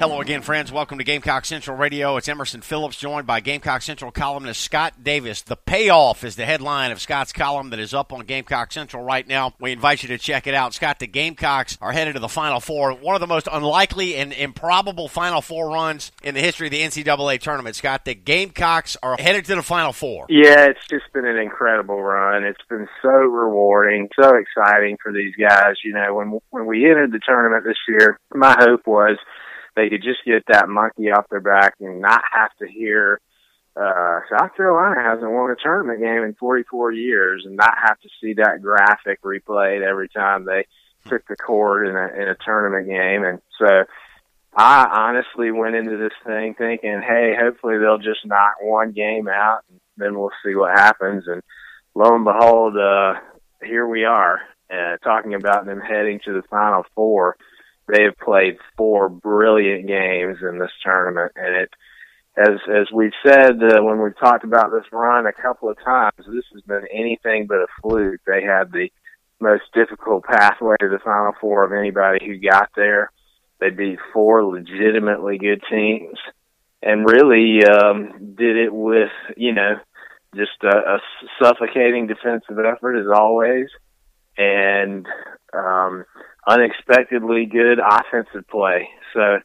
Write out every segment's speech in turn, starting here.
Hello again, friends. Welcome to Gamecock Central Radio. It's Emerson Phillips, joined by Gamecock Central columnist Scott Davis. The payoff is the headline of Scott's column that is up on Gamecock Central right now. We invite you to check it out. Scott, the Gamecocks are headed to the Final Four. One of the most unlikely and improbable Final Four runs in the history of the NCAA tournament. Scott, the Gamecocks are headed to the Final Four. Yeah, it's just been an incredible run. It's been so rewarding, so exciting for these guys. You know, when when we entered the tournament this year, my hope was they could just get that monkey off their back and not have to hear uh, South Carolina hasn't won a tournament game in 44 years and not have to see that graphic replayed every time they took the court in a, in a tournament game. And so I honestly went into this thing thinking, hey, hopefully they'll just knock one game out and then we'll see what happens. And lo and behold, uh, here we are uh, talking about them heading to the Final Four they have played four brilliant games in this tournament, and it, as as we've said uh, when we've talked about this run a couple of times, this has been anything but a fluke. They had the most difficult pathway to the Final Four of anybody who got there. They beat four legitimately good teams, and really um, did it with you know just a, a suffocating defensive effort as always, and um, unexpectedly good offensive play. So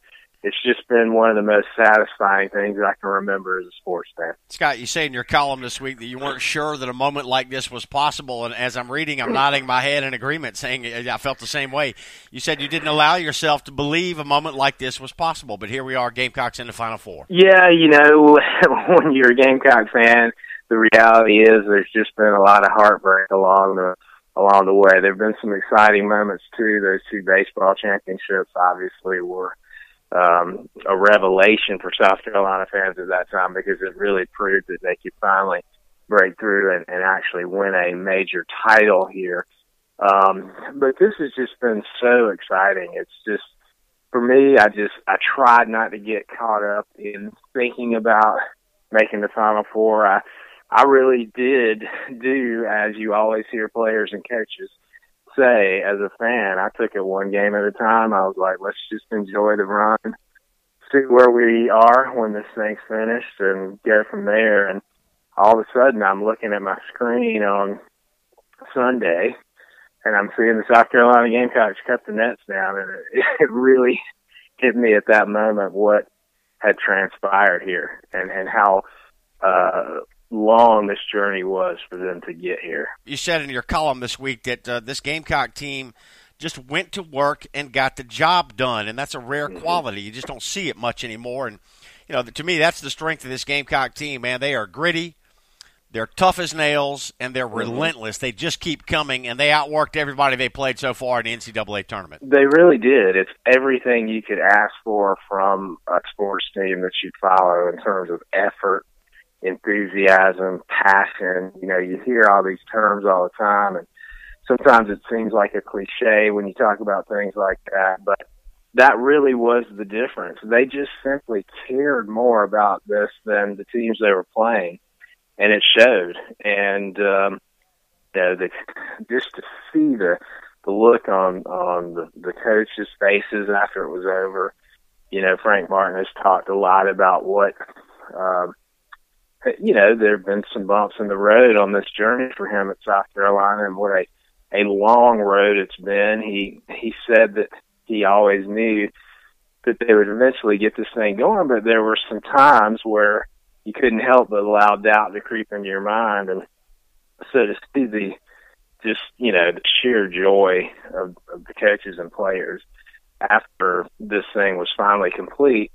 it's just been one of the most satisfying things I can remember as a sports fan. Scott, you say in your column this week that you weren't sure that a moment like this was possible, and as I'm reading, I'm nodding my head in agreement, saying uh, I felt the same way. You said you didn't allow yourself to believe a moment like this was possible, but here we are, Gamecocks in the Final Four. Yeah, you know, when you're a Gamecock fan, the reality is there's just been a lot of heartbreak along the along the way. There have been some exciting moments too. Those two baseball championships obviously were um, a revelation for South Carolina fans at that time because it really proved that they could finally break through and, and actually win a major title here. Um, but this has just been so exciting. It's just for me. I just I tried not to get caught up in thinking about making the Final Four. I I really did do as you always hear players and coaches say as a fan. I took it one game at a time. I was like, let's just enjoy the run, see where we are when this thing's finished, and go from there. And all of a sudden, I'm looking at my screen on Sunday, and I'm seeing the South Carolina Gamecocks cut the nets down, and it, it really hit me at that moment what had transpired here and and how uh long this journey was for them to get here. You said in your column this week that uh, this Gamecock team just went to work and got the job done, and that's a rare mm-hmm. quality. You just don't see it much anymore. And you know, to me, that's the strength of this Gamecock team. Man, they are gritty. They're tough as nails and they're mm-hmm. relentless. They just keep coming and they outworked everybody they played so far in the NCAA tournament. They really did. It's everything you could ask for from a sports team that you follow in terms of effort, enthusiasm, passion. You know, you hear all these terms all the time, and sometimes it seems like a cliche when you talk about things like that, but that really was the difference. They just simply cared more about this than the teams they were playing, and it showed. And um, you know, the, just to see the the look on on the, the coaches' faces after it was over. You know, Frank Martin has talked a lot about what um, you know, there have been some bumps in the road on this journey for him at South Carolina, and what a a long road it's been. He he said that he always knew that they would eventually get this thing going, but there were some times where you couldn't help but allow doubt to creep into your mind, and so to see the just you know the sheer joy of, of the coaches and players after this thing was finally complete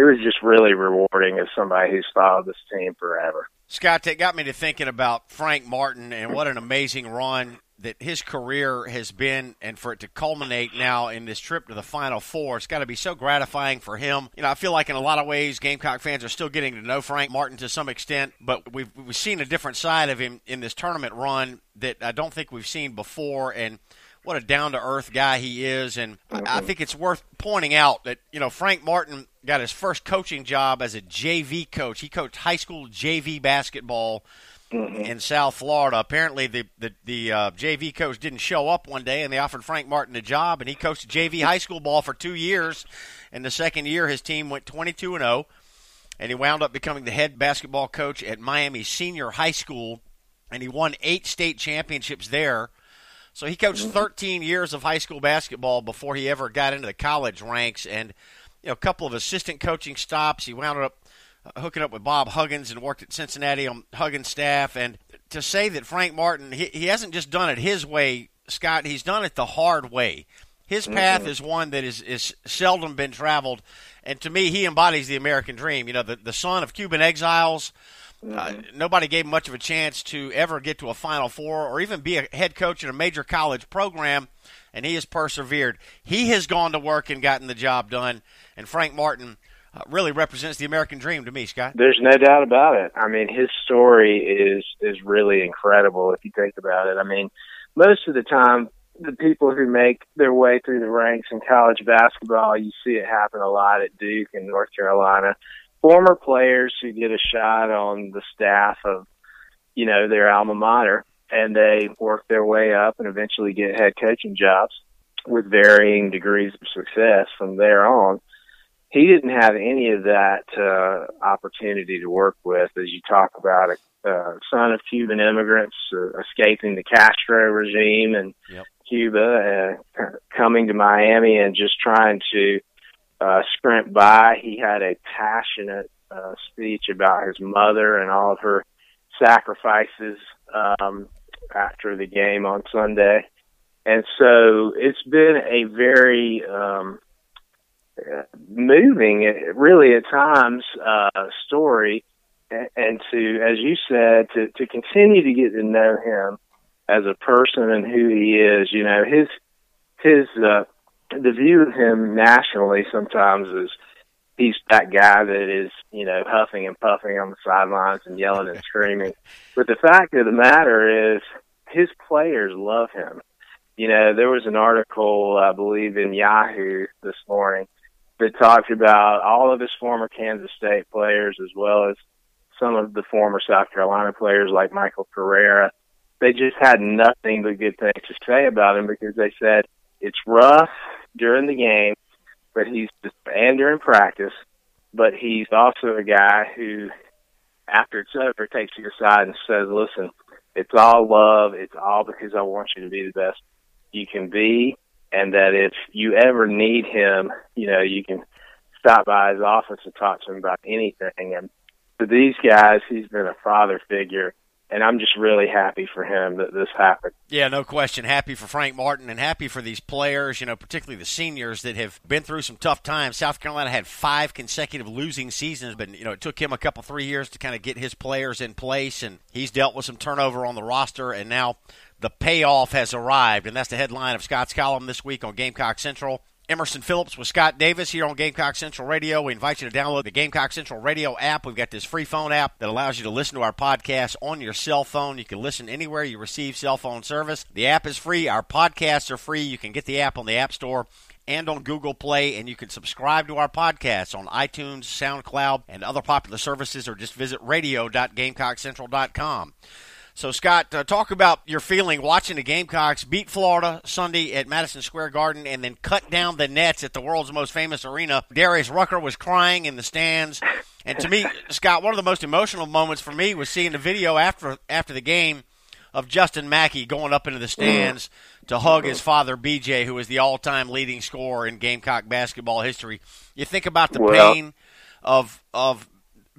it was just really rewarding as somebody who's followed this team forever. Scott, that got me to thinking about Frank Martin and what an amazing run that his career has been, and for it to culminate now in this trip to the Final Four, it's got to be so gratifying for him. You know, I feel like in a lot of ways, Gamecock fans are still getting to know Frank Martin to some extent, but we've we've seen a different side of him in this tournament run that I don't think we've seen before, and what a down to earth guy he is. And I mm-hmm. think it's worth pointing out that, you know, Frank Martin got his first coaching job as a JV coach. He coached high school JV basketball mm-hmm. in South Florida. Apparently, the the, the uh, JV coach didn't show up one day, and they offered Frank Martin a job, and he coached JV high school ball for two years. And the second year, his team went 22 and 0, and he wound up becoming the head basketball coach at Miami Senior High School, and he won eight state championships there. So he coached mm-hmm. 13 years of high school basketball before he ever got into the college ranks, and you know, a couple of assistant coaching stops. He wound up uh, hooking up with Bob Huggins and worked at Cincinnati on Huggins' staff. And to say that Frank Martin, he, he hasn't just done it his way, Scott, he's done it the hard way. His path mm-hmm. is one that is, is seldom been traveled. And to me, he embodies the American dream. You know, the, the son of Cuban exiles. Uh, mm-hmm. Uh, nobody gave him much of a chance to ever get to a Final Four or even be a head coach in a major college program, and he has persevered. He has gone to work and gotten the job done. And Frank Martin uh, really represents the American dream to me, Scott. There's no doubt about it. I mean, his story is is really incredible if you think about it. I mean, most of the time, the people who make their way through the ranks in college basketball, you see it happen a lot at Duke and North Carolina. Former players who get a shot on the staff of, you know, their alma mater, and they work their way up and eventually get head coaching jobs with varying degrees of success from there on he didn't have any of that uh, opportunity to work with, as you talk about a uh, son of Cuban immigrants uh, escaping the Castro regime in yep. Cuba, uh, coming to Miami and just trying to uh, scrimp by. He had a passionate uh, speech about his mother and all of her sacrifices um, after the game on Sunday. And so it's been a very um, moving, really at times, uh, story, and to, as you said, to to continue to get to know him as a person and who he is. You know, his his uh, the view of him nationally sometimes is he's that guy that is, you know, huffing and puffing on the sidelines and yelling and screaming. But the fact of the matter is, his players love him. You know, there was an article, I believe, in Yahoo this morning that talked about all of his former Kansas State players as well as some of the former South Carolina players like Michael Carrera. They just had nothing but good things to say about him because they said it's rough during the game, but he's just, and during practice, but he's also a guy who, after it's over, takes you aside and says, "Listen, it's all love. It's all because I want you to be the best you can be and that if you ever need him, you know, you can stop by his office and talk to him about anything. And for these guys, he's been a father figure. And I'm just really happy for him that this happened. Yeah, no question. Happy for Frank Martin and happy for these players, you know, particularly the seniors that have been through some tough times. South Carolina had five consecutive losing seasons, but, you know, it took him a couple, three years to kind of get his players in place. And he's dealt with some turnover on the roster. And now the payoff has arrived, and that's the headline of Scott's column this week on Gamecock Central. Emerson Phillips with Scott Davis here on Gamecock Central Radio. We invite you to download the Gamecock Central Radio app. We've got this free phone app that allows you to listen to our podcast on your cell phone. You can listen anywhere you receive cell phone service. The app is free. Our podcasts are free. You can get the app on the App Store and on Google Play, and you can subscribe to our podcasts on iTunes, SoundCloud, and other popular services, or just visit radio.gamecockcentral.com. So, Scott, uh, talk about your feeling watching the Gamecocks beat Florida Sunday at Madison Square Garden and then cut down the nets at the world's most famous arena. Darius Rucker was crying in the stands. And to me, Scott, one of the most emotional moments for me was seeing the video after after the game of Justin McKie going up into the stands to hug his father BJ, who is the all-time leading scorer in Gamecock basketball history. You think about the well, pain of of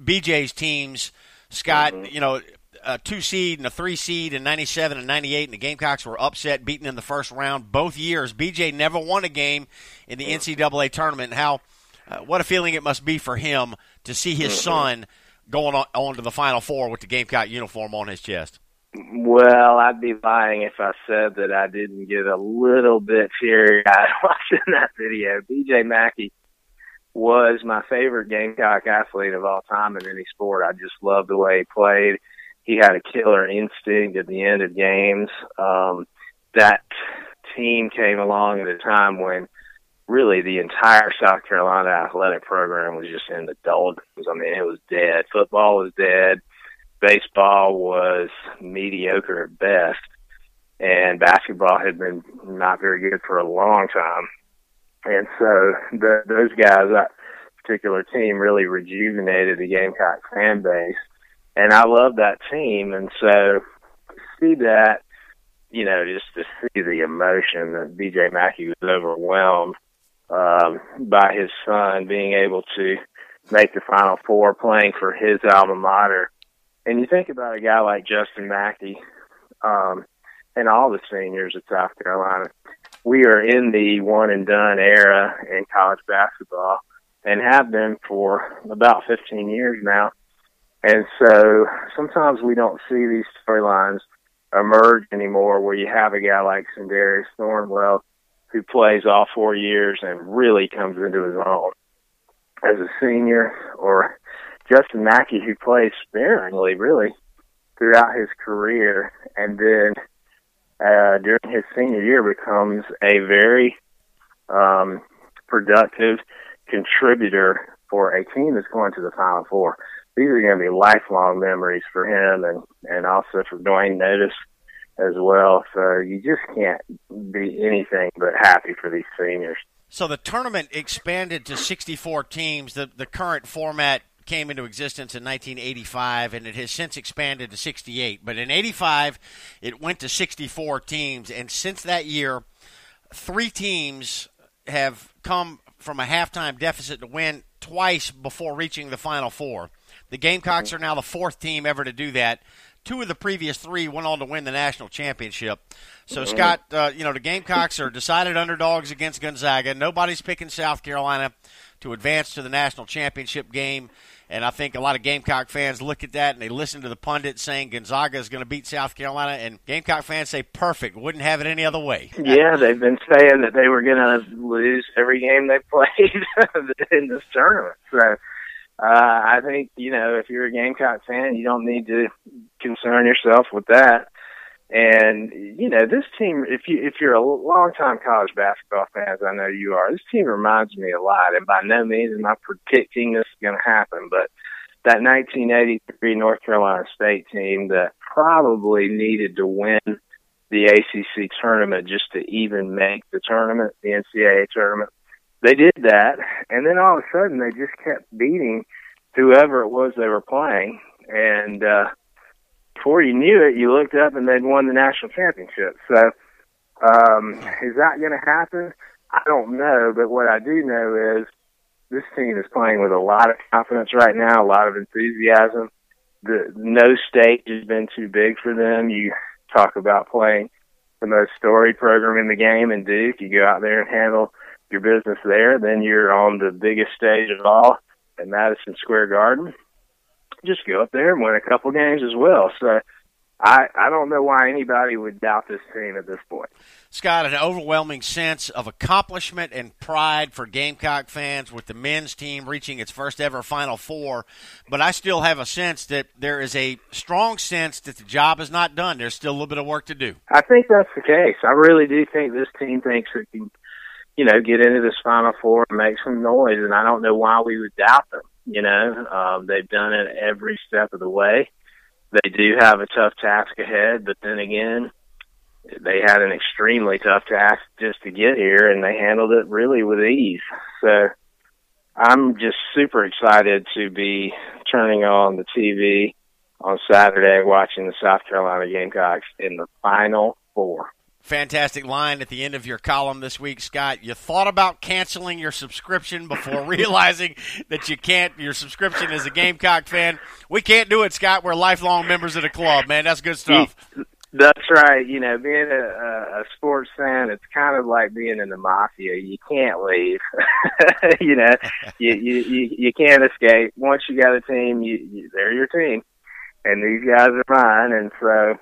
BJ's teams, Scott. Mm-hmm. You know, a two seed and a three seed in 97 and 98, and the Gamecocks were upset, beaten in the first round both years. BJ never won a game in the NCAA tournament. How, uh, what a feeling it must be for him to see his mm-hmm. son going on, on to the Final Four with the Gamecock uniform on his chest? Well, I'd be lying if I said that I didn't get a little bit teary eyed watching that video. BJ McKie was my favorite Gamecock athlete of all time in any sport. I just loved the way he played. He had a killer instinct at the end of games. Um, that team came along at a time when really the entire South Carolina athletic program was just in the doldrums. I mean, it was dead. Football was dead. Baseball was mediocre at best. And basketball had been not very good for a long time. And so the, those guys, that particular team really rejuvenated the Gamecock fan base. And I love that team. And so see that, you know, just to see the emotion that BJ McKie was overwhelmed um, by his son being able to make the Final Four playing for his alma mater. And you think about a guy like Justin McKie um, and all the seniors at South Carolina. We are in the one and done era in college basketball and have been for about 15 years now. And so sometimes we don't see these storylines emerge anymore where you have a guy like Sindarius Thornwell who plays all four years and really comes into his own as a senior or Justin McKie who plays sparingly really throughout his career and then uh, during his senior year becomes a very um, productive contributor for a team that's going to the Final Four. These are going to be lifelong memories for him and, and also for Duane Notice as well. So you just can't be anything but happy for these seniors. So the tournament expanded to 64 teams. The the current format came into existence in 1985 and it has since expanded to 68. But in 85 it went to 64 teams and since that year three teams have come from a halftime deficit to win twice before reaching the final four. The Gamecocks are now the fourth team ever to do that two of the previous three went on to win the national championship. So, mm-hmm. Scott, uh, you know, the Gamecocks are decided underdogs against Gonzaga. Nobody's picking South Carolina to advance to the national championship game. And I think a lot of Gamecock fans look at that and they listen to the pundits saying Gonzaga is going to beat South Carolina. And Gamecock fans say, perfect. Wouldn't have it any other way. Yeah, they've been saying that they were going to lose every game they played in this tournament. So uh, I think you know if you're a Gamecock fan, you don't need to concern yourself with that. And you know this team, if you if you're a longtime college basketball fan, as I know you are, this team reminds me a lot. And by no means am I predicting this is going to happen, but that 1983 North Carolina State team that probably needed to win the ACC tournament just to even make the tournament, the NCAA tournament they did that, and then all of a sudden they just kept beating whoever it was they were playing, and uh, before you knew it, you looked up and they'd won the national championship. So, um, is that going to happen? I don't know, but what I do know is this team is playing with a lot of confidence right now, a lot of enthusiasm. The no stage has been too big for them. You talk about playing the most storied program in the game in Duke. You go out there and handle your business there. Then you're on the biggest stage of all at Madison Square Garden. Just go up there and win a couple games as well. So I I don't know why anybody would doubt this team at this point. Scott, an overwhelming sense of accomplishment and pride for Gamecock fans with the men's team reaching its first ever Final Four. But I still have a sense that there is a strong sense that the job is not done. There's still a little bit of work to do. I think that's the case. I really do think this team thinks it can you know, get into this Final Four and make some noise. And I don't know why we would doubt them. You know, um, they've done it every step of the way. They do have a tough task ahead, but then again, they had an extremely tough task just to get here, and they handled it really with ease. So I'm just super excited to be turning on the TV on Saturday, watching the South Carolina Gamecocks in the Final Four fantastic line at the end of your column this week, Scott. You thought about canceling your subscription before realizing that you can't. Your subscription as a Gamecock fan, we can't do it, Scott. We're lifelong members of the club, man. That's good stuff. That's right. You know, being a, a sports fan, it's kind of like being in the mafia. You can't leave. you know, you, you you you can't escape. Once you got a team, you, you they're your team, and these guys are mine. And so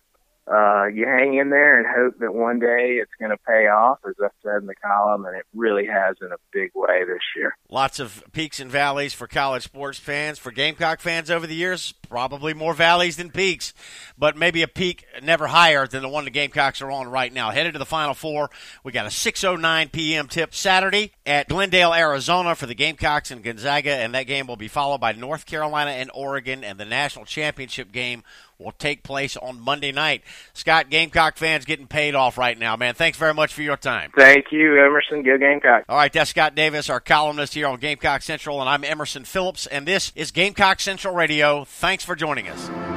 uh, you hang in there and hope that one day it's going to pay off, as I said in the column, and it really has in a big way this year. Lots of peaks and valleys for college sports fans. For Gamecock fans over the years, probably more valleys than peaks, but maybe a peak never higher than the one the Gamecocks are on right now. Headed to the Final Four, we got a 6:09 p.m. tip Saturday at Glendale, Arizona, for the Gamecocks and Gonzaga, and that game will be followed by North Carolina and Oregon, and the national championship game will take place on Monday night. Scott, Gamecock fans getting paid off right now, man. Thanks very much for your time. Thank you, Emerson. Go Gamecock. All right, that's Scott Davis, our columnist here on Gamecock Central, and I'm Emerson Phillips, and this is Gamecock Central Radio. Thanks for joining us.